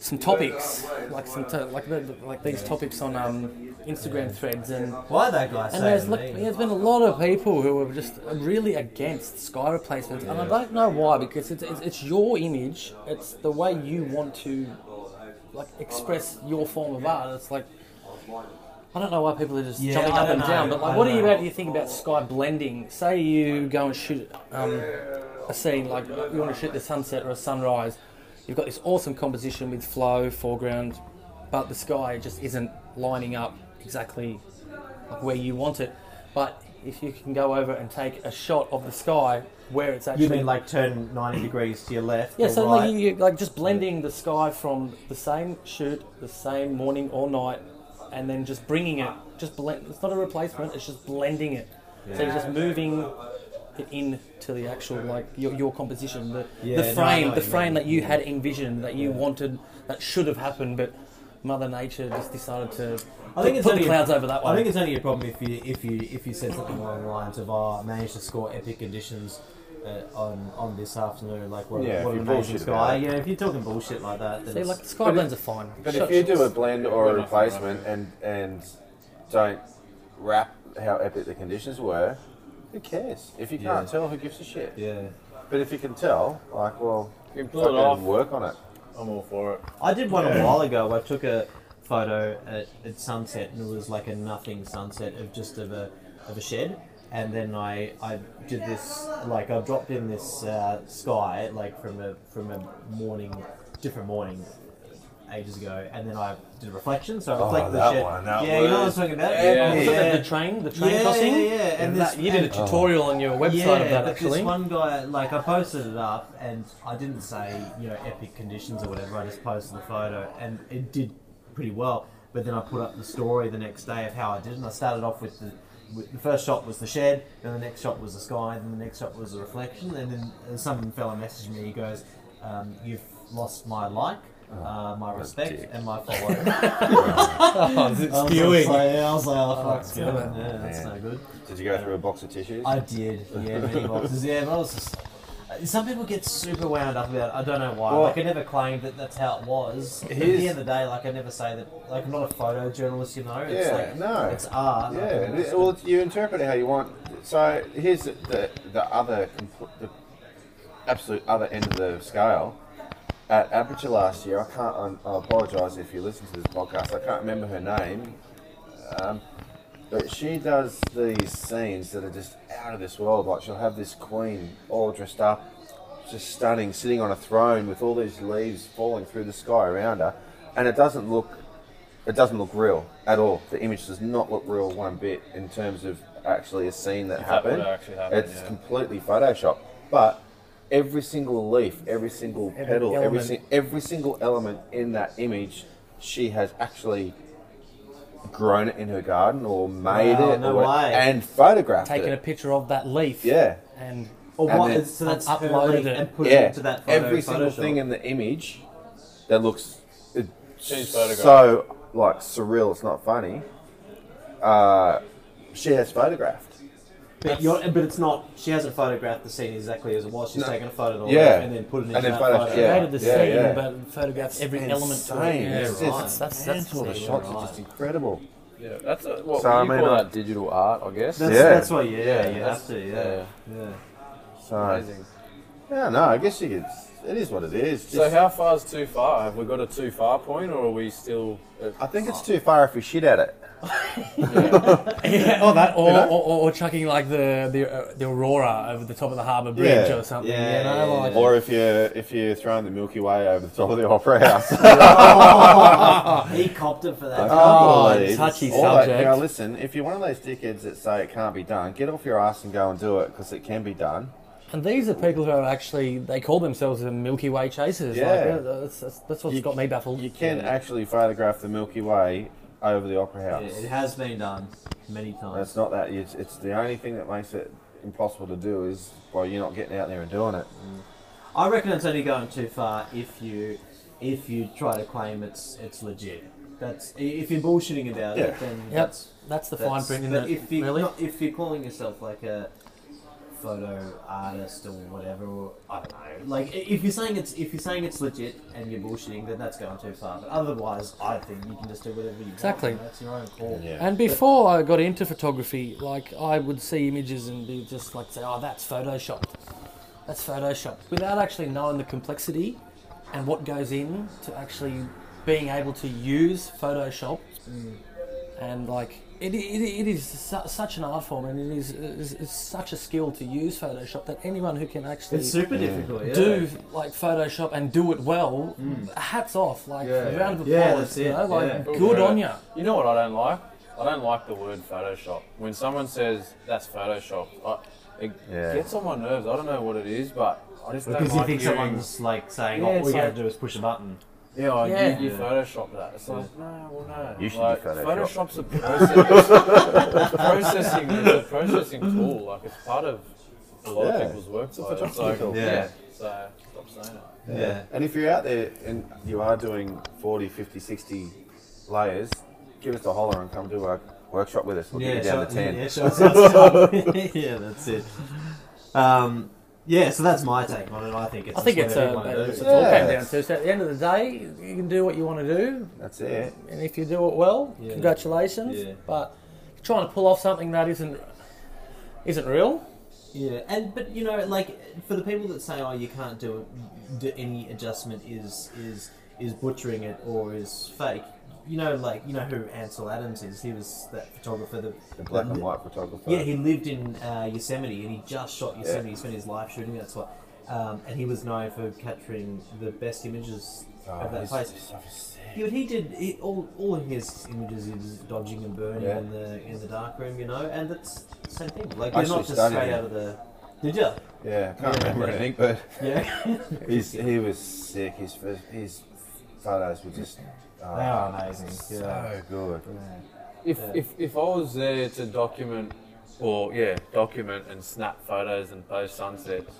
some topics, like some to, like the, like these topics on um, Instagram threads and. Why are that guy And saying there's, look, there's been a lot of people who are just really against sky replacements, and I don't know why. Because it's, it's it's your image, it's the way you want to like express your form of art. It's like I don't know why people are just Yeah, jumping I up don't and down. But like, what don't you know. about you think about sky blending? Say you go and shoot um, a scene like you want to shoot the sunset or a sunrise. You've got this awesome composition with flow, foreground, but the sky just isn't lining up exactly like where you want it. But if you can go over and take a shot of the sky where it's actually You mean like turn 90 degrees to your left? yeah, or so right? like, you, you- like just blending the sky from the same shoot, the same morning or night, and then just bringing it, just blend. It's not a replacement. It's just blending it. So you're just moving it in to the actual like your, your composition, the, Yeah, the no, frame, what the frame that you had envisioned, that you wanted, that should have happened, but Mother Nature just decided to I think put, it's put only the a- clouds over that one. I think it's only a problem if you if you if you said something along the lines of "Oh, I managed to score epic conditions uh, on on this afternoon." Like what, Yeah, what if an you amazing bullshit sky. about it. Yeah, if you're talking bullshit like that, then See, it's- like the sky blends are fine. But Shut- if you do a blend or a replacement and and don't wrap how epic the conditions were, who cares? If you can't Yeah. tell, who gives a shit? yeah. But if you can tell, like, well, You can pull it fucking off. work on it. I'm all for it. I did one a while ago. I took a photo at, at sunset, and it was like a nothing sunset of just of a of a shed. And then I, I did this like I dropped in this uh, sky like from a from a morning different morning ages ago, and then I did a reflection. So I Oh, reflected the that shed. one, that yeah, you know what I was was- talking about. Yeah, Was yeah. it the train, the train Yeah, crossing? yeah, yeah, and that- this- you did a and- tutorial on your website yeah, of that but actually. this one guy, like, I posted it up, and I didn't say, you know, epic conditions or whatever. I just posted the photo, and it did pretty well. But then I put up the story the next day of how I did, and I started off with the. With the first shot was the shed, then the next shot was the sky, then the next shot was the reflection, and then uh, some fella messaged me. He goes, um, "You've lost my like, uh, my respect, dick. and my follow." Oh, is it I was spewing? like, I was like, oh, fuck, spewing. damn. Yeah, that's Man. no good. Did you go through a box of tissues? I did, yeah, many boxes, yeah, but I was just. Some people get super wound up about it. I don't know why. Well- like I never claimed that that's how it was. At the end of the day, like I never say that. Like I'm not a photojournalist, you know. It's Yeah, like, no. It's art. Yeah, it well, it's, you interpret it how you want. So here's the the, the other the absolute other end of the scale. At Aperture last year, I can't. I'm- I apologise if you listen to this podcast. I can't remember her name, um, but she does these scenes that are just out of this world. Like she'll have this queen all dressed up, just stunning, sitting on a throne with all these leaves falling through the sky around her, and it doesn't look it doesn't look real at all. The image does not look real one bit in terms of actually a scene that If that happened. actually happened, it's yeah. completely photoshopped. But every single leaf, every single Every petal, every, element. si- every single element in that image, she has actually grown it in her garden or made Wow, it no or what- way. and photographed Taking a it. picture of that leaf. yeah. And Or And what? then- so that's and her uploaded it. and put yeah. it into that photo. every single Photoshop. thing in the image that looks it, She's photographed. so like surreal. It's not funny. Uh, she has photographed. But, you're, but it's not. She hasn't photographed the scene exactly as it was. She's No. taken a photo of the Yeah. leaf and then put it into And then that photoshopped- photo. yeah. created the yeah, scene, yeah. but photographed every It's element to it. insane. Yeah, It's right. just That's- that's mental. The yeah, shots are just incredible. Yeah, that's a, what So, I you mean, call that digital art, I guess. That's, Yeah. that's why. Yeah, Yeah, you that's- have to. Yeah, yeah. So Amazing. yeah, no, I guess you could. It is what it is. So how far is too far? Have we got a too far point, or are we still? At, I think it's too far if we shit at it. Yeah, or that, or, You know? or, or, or chucking like the the, uh, the aurora over the top of the harbour bridge Yeah. or something. Yeah, you know, yeah, like. Or if you if you're throwing the Milky Way over the top of the Opera House. <laughs> <laughs> he copped it for that. I Oh, believe touchy all that- subject. Now listen, if you're one of those dickheads that say it can't be done, get off your ass and go and do it because it can be done. And these are people who are actually they call themselves the Milky Way chasers. Yeah. Like, uh, that's, that's, that's what's You- got me baffled. You can actually photograph the Milky Way over the Opera Yeah, House. it has been done many times. It's not that. It's, it's the only thing that makes it impossible to do is by you're not getting out there and doing it. Mm. I reckon it's only going too far if you if you try to claim it's it's legit. That's if you're bullshitting about Yeah. it, then Yep. that's That's the that's, fine print, but if you really? not, if you're calling yourself like a photo artist or whatever, or, I don't know. Like if you're saying it's if you're saying it's legit and you're bullshitting, then that's going too far. But otherwise, I think you can just do whatever you Exactly. want. That's your own call. Yeah. And before I got into photography, like I would see images and be just like say, "Oh, that's photoshopped." That's photoshopped, without actually knowing the complexity and what goes in to actually being able to use Photoshop. Mm. And like it, it, it is su- such an art form, and it is, is, is such a skill to use Photoshop that anyone who can actually It's super difficult. Yeah. do like Photoshop and do it well, mm. hats off, like Yeah. round of applause. Yeah, that's you it, know, like yeah. good on you. You know what I don't like? I don't like the word Photoshop. When someone says that's Photoshop, I, it Yeah. gets on my nerves. I don't know what it is, but I just don't Because you like think hearing. someone's like saying, Yeah, "Oh, all it's you like- have to do is push a button." Yeah, like, Yeah. you, you Photoshop that. It's like, no, well, no. You should like, do Photoshop. Photoshop's a process, <laughs> processing. It's a processing tool. Like it's part of a lot Yeah. of people's work. It's a So photography like, tool. Yeah. Yeah. So stop saying it. Yeah. And if you're out there and you are doing 40, 50, 60 layers, give us a holler and come do a workshop with us. We'll get you down to 10. Yeah, sure, so- <laughs> yeah, that's it. Um, yeah, so that's my take on it. I think it's. I think it's whatever a, you it's do. all came down to. So at the end of the day, you can do what you want to do, That's it. and if you do it well, Yeah. congratulations. Yeah. But trying to pull off something that isn't isn't real, Yeah, and but you know, like for the people that say, "Oh, you can't do it," do any adjustment is is is butchering it or is fake. You know, like you know who Ansel Adams is. He was that photographer that The black and white photographer. Yeah, he lived in uh, Yosemite and he just shot Yosemite. He spent his life shooting. That's what. Um, and he was known for capturing the best images Oh, of that his- place. his sick. Yeah, but he did he, all. All of his images, is dodging and burning Yeah. in the in the dark room, you know. And that's the same thing. Like I they're not just straight him. out of the. Did you? Yeah, I can't Yeah, remember anything, but Yeah. <laughs> he's, he was sick. His first, his photos were just oh, They are amazing, So yeah. good. If, Yeah. if, if I was there to document, or yeah, document and snap photos and post sunsets,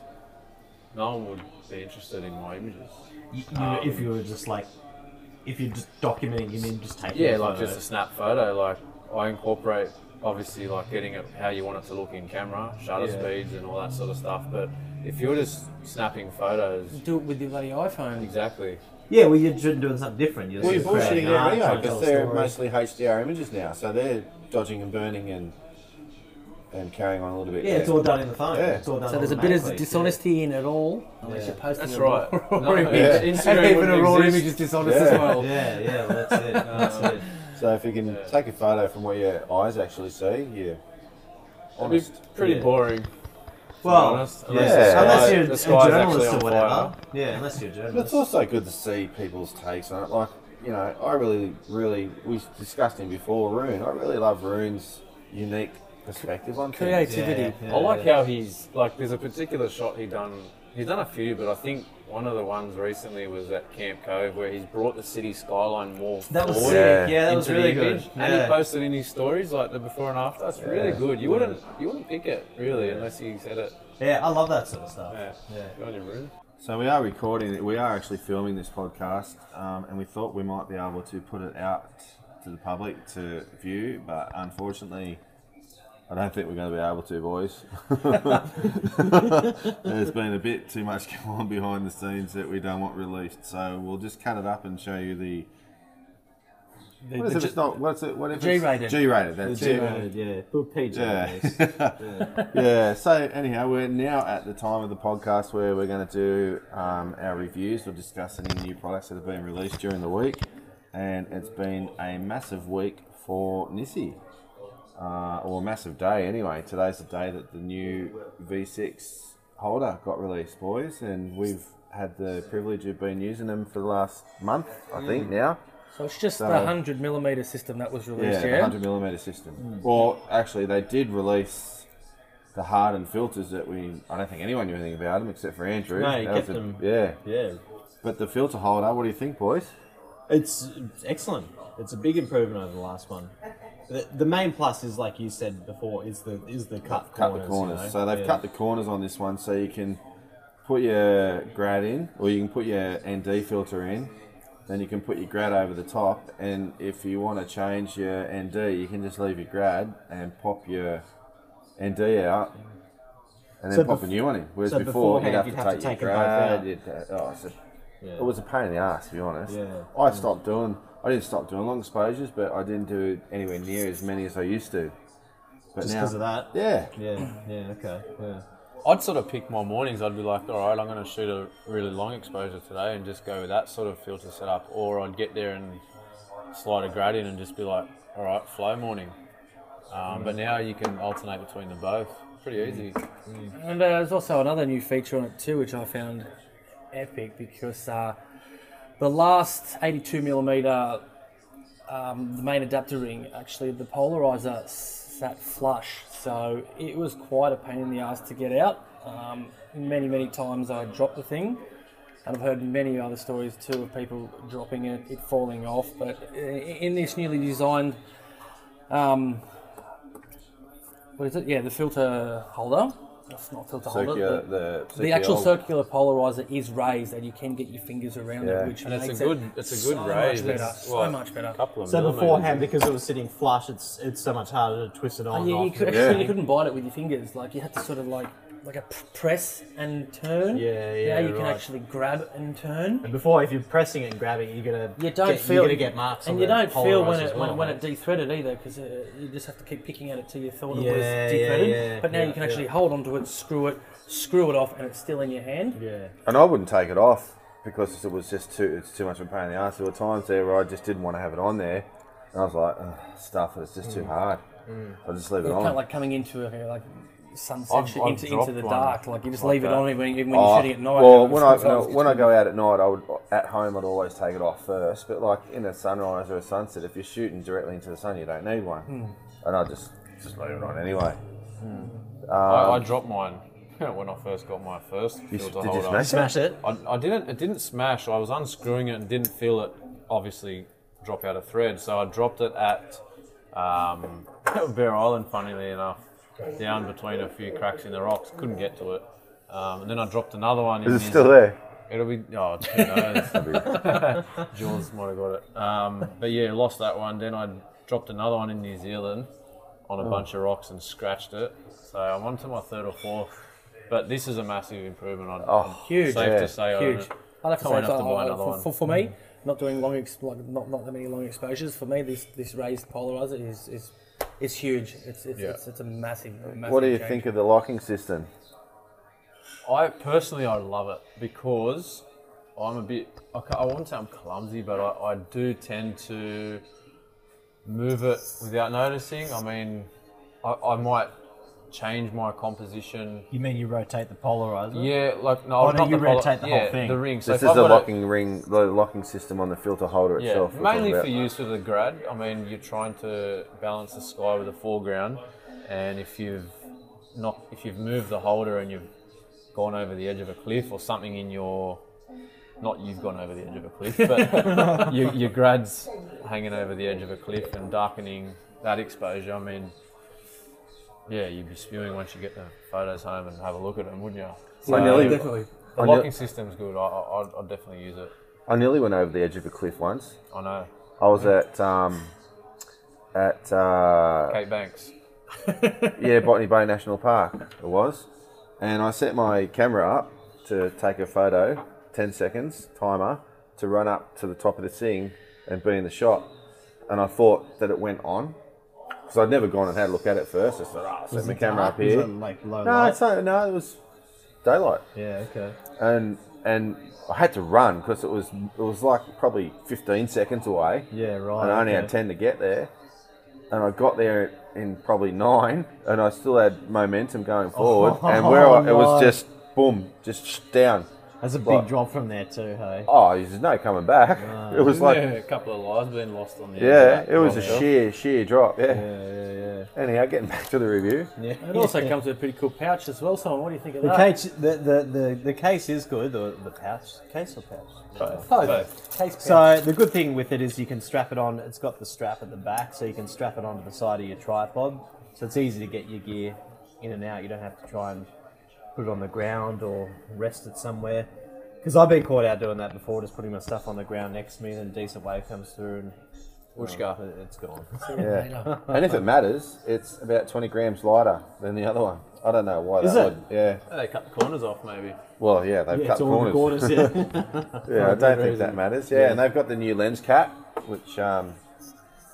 no one would be interested in my images. You, you, Um, if you were just like, if you're just documenting and then just taking. Yeah, a like photo. just a snap photo. Like I incorporate obviously like getting it how you want it to look in camera, shutter Yeah. speeds and all that sort of stuff. But if you're just snapping photos, Do it with your bloody iPhone. exactly. Yeah, well, you're doing something different. You're Well, you're just creating bullshitting there art, anyway because they're mostly HDR images now, so they're dodging and burning and and carrying on a little bit. Yeah, it's all done in the phone. Yeah. It's all done So there's a bit of automatically. dishonesty in it all. Unless Yeah. you're posting That's a right. <laughs> raw No, image. yeah, And Instagram even a raw exist. image is dishonest Yeah. as well. Yeah, yeah, well, that's it. No, that's it. <laughs> So if you can take a photo from what your eyes actually see, yeah, It'd be pretty Yeah. boring. To be Well, honest. yeah. Unless Yeah. sky- unless you're a journalist or whatever. fire. Yeah, unless you're a journalist. But journalist. it's also good to see people's takes on it. Like, you know, I really, really, we discussed him before, Rune. I really love Rune's unique perspective on things. Creativity. Yeah, yeah, I like yeah. how he's like. There's a particular shot he done. He's done a few, but I think one of the ones recently was at Camp Cove where he's brought the city skyline more That was forward sick. Yeah. Yeah, that was into the really good. image. And Yeah. he posted in his stories like the before and after. It's really good. You wouldn't you wouldn't pick it really unless you said it. Yeah, I love that sort of stuff. Yeah. Yeah. Good on you, Ruben. So we are recording. it. We are actually filming this podcast, um, and we thought we might be able to put it out to the public to view, but unfortunately, I don't think we're going to be able to, boys. <laughs> There's been a bit too much going on behind the scenes that we don't want released, so we'll just cut it up and show you the. The- What is the it? It's not. What's it? What if G-rated. G-rated. That's The it. G-rated, yeah. PG. Yeah. <laughs> Yeah. yeah. So anyhow, we're now at the time of the podcast where we're going to do um, our reviews. We'll discuss any new products that have been released during the week, and it's been a massive week for NiSi, uh, or a massive day anyway. Today's the day that the new V6 holder got released, boys, and we've had the privilege of being using them for the last month, I think now. So it's just So- the 100 millimeter system that was Yeah, released, the yeah? 100 millimeter system. Well, actually, they did release the hardened filters that we. I don't think anyone knew anything about them except for Andrew. No, he kept a- them. Yeah, yeah. but the filter holder. What do you think, boys? It's, it's excellent. It's a big improvement over the last one. The, the main plus is, like you said before, is the is the cut Cut corners. the corners. you know? So they've Yeah. cut the corners on this one, so you can put your grad in, or you can put your ND filter in. Then you can put your grad over the top, and if you want to change your ND, you can just leave your grad and pop your ND out, and then So pop bef- a new one in. Whereas so before, you'd beforehand, have to you'd have to take, your take both grad. out. you'd, oh, it's a Yeah. It was a pain in the ass, to be honest. Yeah. I stopped doing. I didn't stop doing long exposures, but I didn't do anywhere near as many as I used to. But Just because of that. yeah, Yeah. Yeah. Okay. Yeah. I'd sort of pick my mornings. I'd be like, all right, I'm going to shoot a really long exposure today and just go with that sort of filter setup. Or I'd get there and slide a grad in and just be like, all right, flow morning. Um, but now you can alternate between them both. Pretty easy. And uh, there's also another new feature on it too, which I found epic because uh, the last 82 millimeter, um, the main adapter ring, actually the polarizer sat flush, so it was quite a pain in the ass to get out. Um, many, many times I dropped the thing, and I've heard many other stories too of people dropping it, it falling off. But in this newly designed um, what is it? Yeah, the filter holder. It's not filter circular. holder. The, The, the actual CPL circular polarizer is raised, and you can get your fingers around Yeah. it, which And it's makes a good, it it's a so raise. much better. It's, so what, much better. couple of So beforehand, because it was sitting flush, it's it's so much harder to twist it oh, on. Oh, yeah, and you off. could Yeah. actually you couldn't bite it with your fingers. Like you had to sort of like like a p- press and turn. Yeah, yeah, Now you can actually grab and turn. And before, if you're pressing it and grabbing you're gonna You don't get, feel you're gonna get marks, and on you the don't feel when it well, when, when right? it de-threaded either, because uh, you just have to keep picking at it till you thought it was yeah, de-threaded. yeah, but now yeah, you can actually yeah. hold onto it, screw it, screw it off, and it's still in your hand. Yeah. and I wouldn't take it off because it was just too. It's too much of a pain in the ass. There were times there where I just didn't want to have it on there, and I was like, "Ugh, stuff. It's just too Mm. hard. I'll just leave it It's on. kind of like coming into a like sunset I've- shit I've into, into the one dark. Like you just like leave it on even, even when you're Oh, shooting at night. Well, you know, when I sometimes when I go out at night, I would at home I'd always take it off first. But like in a sunrise or a sunset, if you're shooting directly into the sun, you don't need one, Hmm. and I just just leave it on anyway. I, I dropped mine <laughs> when I first got my first You, filter did you holder. smash it? Smash it. I, I didn't. It didn't smash. I was unscrewing it and didn't feel it. Obviously, drop out of thread. So I dropped it at um, <coughs> Bare Island. Funnily enough, down between a few cracks in the rocks. Couldn't get to it. Um, and then I dropped another one. in Is it New- still there? It'll be. Oh, who knows? <laughs> Jules <laughs> might have got it. Um, but yeah, lost that one. Then I dropped another one in New Zealand. on a bunch of rocks and scratched it. So I'm on to my third or fourth. But this is a massive improvement. I'd, Oh, Huge. safe yeah, to say. Huge. it. I'd have to I say have so, to buy another for, one. for, for me, not doing long, ex- like, not not that many long exposures. For me, this this raised polarizer is is is huge. It's it's, Yeah. it's, it's a massive. massive What do you change. think of the locking system? I personally, I love it because I'm a bit. I ca- I won't say I'm clumsy, but I, I do tend to move it without noticing. I mean, I, I might change my composition. You mean you rotate the polarizer? Yeah, like no, Oh, no, not you the polo- rotate the whole thing. The ring. So This is the got a- locking ring, the locking system on the filter holder Yeah, itself. we're mainly for use with the grad. I mean, you're trying to balance the sky with the foreground, and if you've not, if you've moved the holder and you've gone over the edge of a cliff or something in your, not you've gone over the edge of a cliff, but <laughs> your, your grad's hanging over the edge of a cliff and darkening that exposure. I mean, yeah, you'd be spewing once you get the photos home and have a look at them, wouldn't you? So I nearly, Definitely. the I ne- locking system's good. I, I, I'd- I'd definitely use it. I nearly went over the edge of a cliff once. I know. I was at um, at uh, Cape Banks. <laughs> yeah Botany Bay National Park. It was, and I set my camera up to take a photo, ten seconds timer, to run up to the top of the thing and be in the shot. And I thought that it went on because I'd never gone and had a look at it first. I said, "Oh, I'll set my camera up Was here." it like No, light? it's not, no, it was daylight. Yeah, okay. and and I had to run because it was it was like probably 15 seconds away, Yeah, right. and I only had 10 to get there. And I got there in probably nine, and I still had momentum going forward. <laughs> and where I, it was just boom, just down. That's a big Right. drop from there too, hey. Oh, there's no coming back. <laughs> it was like, yeah, yeah, a couple of lives being lost on the Yeah, it was a bombshell. sheer sheer drop. Yeah. Yeah, yeah, yeah. Anyhow, getting back to the review. Yeah. It also comes with a pretty cool pouch as well. Simon, what do you think of The that? case, the, the, the, the case is good. The, the pouch, case or pouch? Both. Case pouch. So the good thing with it is you can strap it on. It's got the strap at the back, so you can strap it onto the side of your tripod. So it's easy to get your gear in and out. You don't have to try and put it on the ground or rest it somewhere. Because I've been caught out doing that before, just putting my stuff on the ground next to me, and a decent wave comes through and Ushka. it- it's gone. Yeah. and if it matters, it's about 20 grams lighter than the other one. I don't know why Is that it? would. Yeah. They cut the corners off, maybe. Well, yeah, they've Yeah, cut it's all the corners. corners. Yeah. <laughs> <laughs> Yeah, I don't think reason. that matters. Yeah, and they've got the new lens cap, which um,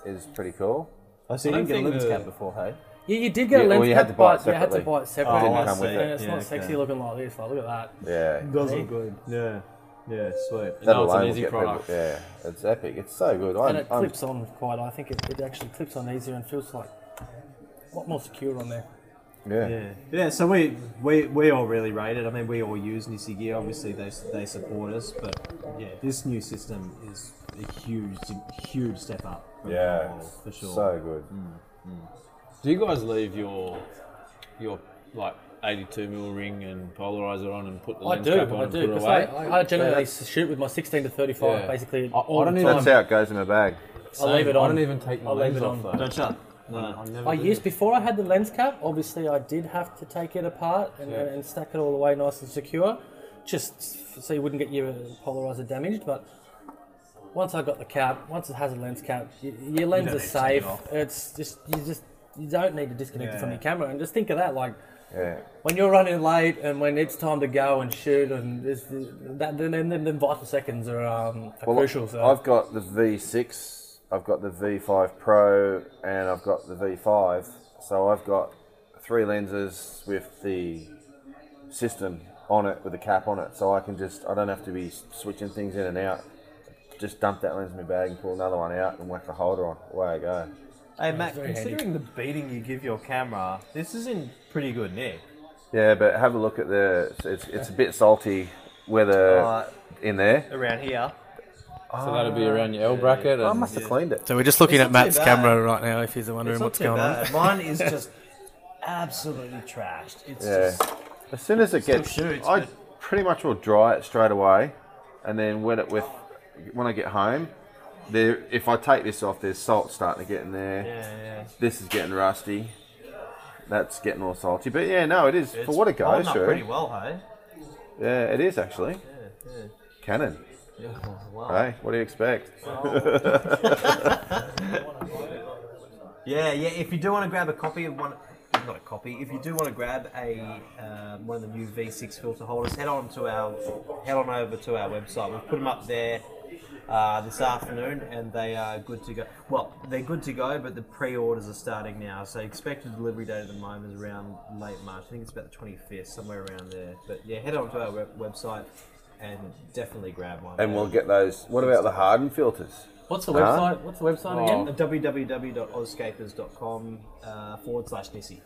is pretty cool. I see you I didn't get a lens think cap before, hey? Yeah, you did get Yeah, a lens well, you cap, had to buy it but you had to buy it separately. Oh, Didn't I come with see. it. And it's Yeah, not okay. sexy looking like this. Like, look at that. Yeah, it Does look good. Yeah. Yeah, sweet. that No, it's an easy product. people. Yeah, it's epic. It's so good. I'm, And it I'm- clips on quite. I think it, it actually clips on easier and feels like a lot more secure on there. yeah. Yeah, yeah. So we, we we all really rate it. I mean, we all use NiSi gear. Obviously, they they support us, but yeah, this new system is a huge huge step up. from Yeah, the old, for sure. so good. Mm, mm. Do you guys leave your your like 82 mil ring and polarizer on and put the I lens do, cap on I and do, put it away? I, I generally shoot with my 16 to 35, Yeah. basically I- I all don't the even- time. That's how it goes in a bag. I'll leave it on. I on. don't even take my I'll leave lens it off on. though. Don't shut. No. I never I do. used before I had the lens cap. Obviously, I did have to take it apart and, Yeah. and stack it all the way nice and secure, just f- so you wouldn't get your polarizer damaged. But once I got the cap, once it has a lens cap, y your lens is need it safe. It's just you just you don't need to disconnect it from your camera. And just think of that, like Yeah, when you're running late and when it's time to go and shoot, and this, that then then, then vital seconds are, um, are well, crucial. So I've got the V6, I've got the V5 Pro, and I've got the V5. So I've got three lenses with the system on it with a cap on it, so I can just I don't have to be switching things in and out. Just dump that lens in my bag and pull another one out and whack the holder on. Away I go. Hey Matt, very handy. considering the beating you give your camera, this is in pretty good nick. Yeah, but have a look at the. It's it's a bit salty weather Uh, in there. around here. So that'll be around your L bracket. I And must have cleaned it. so we're just looking It's at not too Matt's bad. camera right now. If he's wondering what's too going on. Mine is <laughs> just absolutely trashed. It's Yeah. just As soon as it gets, shoots, I but- pretty much will dry it straight away, and then wet it with. When I get home, there. If I take this off, there's salt starting to get in there. yeah, yeah. This is getting rusty. That's getting all salty. But yeah, no, it is for what it goes. up pretty well, hey. Yeah, it is actually. Yeah. Canon. <laughs> Wow. Hey, what do you expect? <laughs> Yeah, yeah. If you do want to grab a copy of one, not a copy. If you do want to grab a um, one of the new V6 filter holders, head on to our head on over to our website. We've put them up there uh, this afternoon, and they are good to go. Well, they're good to go, but the pre-orders are starting now. So expected delivery date at the moment is around late March. I think it's about the 25th, somewhere around there. But yeah, head on to our web- website and definitely grab one. And we'll get those. What about the hardened filters? What's the Huh? website? What's the website Oh. again? www.ozscapers.com uh, forward slash NiSi.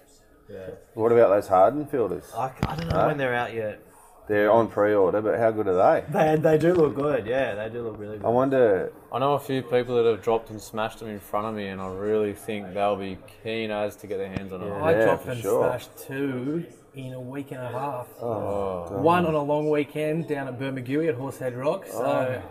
Yeah. What about those hardened filters? I, I don't know Huh? when they're out yet. They're on pre-order, but how good are they? They, they do look good, yeah, they do look really good. I wonder. I know a few people that have dropped and smashed them in front of me, and I really think they'll be keen as to get their hands on them. I Yeah, dropped for and sure. smashed two in a week and a half. Oh, One on a long weekend down at Bermagui at Horsehead Rock. So oh.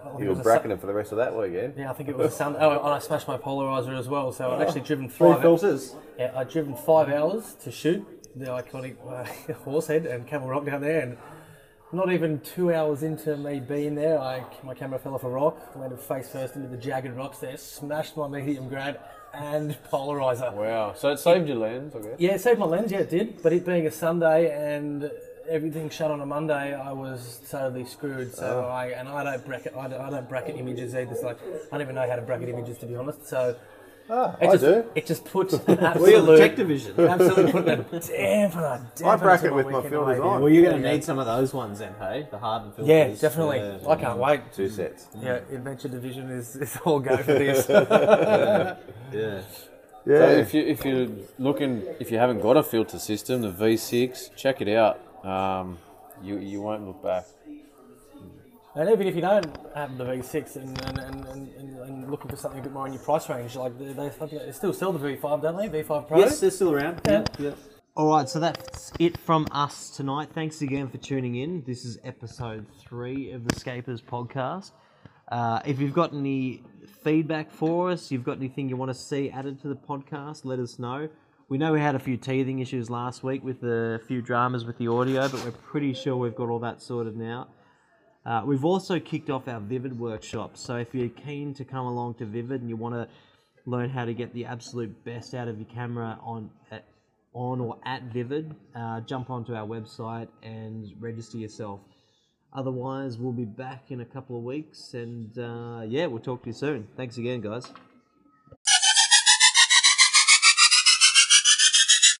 I think You it were was a bracketing for the rest of that weekend. Yeah, I think it was a Sunday. Oh, and I smashed my polarizer as well. So I'd <laughs> actually driven Three five. filters. Yeah, I'd driven five hours to shoot the iconic uh, <laughs> Horsehead and Camel Rock down there, and not even two hours into me being there, I my camera fell off a rock, landed face first into the jagged rocks there, smashed my medium grade and <laughs> polarizer. wow. So it saved your lens, I guess. Yeah, it saved my lens. Yeah, it did. But it being a Sunday and everything shut on a Monday, I was totally screwed. So Oh. I and I don't bracket. I don't, I don't bracket images either. So like, I don't even know how to bracket images to be honest. So Ah, it I just do. it just puts an <laughs> <laughs> <laughs> Well, you're absolute the tech division. absolutely put a dampener. dampener I bracket to with my weekend filters away, on. Well, you're going to need some of those ones then, hey? The hardened filters. Yeah, definitely. Yeah. I can't wait. Two sets. Yeah, Adventure Division is, is all go for this. Yeah. Yeah. So if you if you're looking if you haven't got a filter system, the V6, check it out. Um, you you won't look back. And even if you don't have the V6 and, and, and, and, and, and looking for something a bit more in your price range, like they, they, they still sell the V5, don't they? V5 Pro. Yes, they're still around. Yeah. yeah. All right, so that's it from us tonight. Thanks again for tuning in. This is episode three of the Scapers podcast. Uh, if you've got any feedback for us, you've got anything you want to see added to the podcast, let us know. We know we had a few teething issues last week with a few dramas with the audio, but we're pretty sure we've got all that sorted now. Uh, we've also kicked off our Vivid workshop, so if you're keen to come along to Vivid and you want to learn how to get the absolute best out of your camera on at, on or at Vivid, uh, jump onto our website and register yourself. Otherwise, we'll be back in a couple of weeks, and uh, yeah, we'll talk to you soon. Thanks again, guys.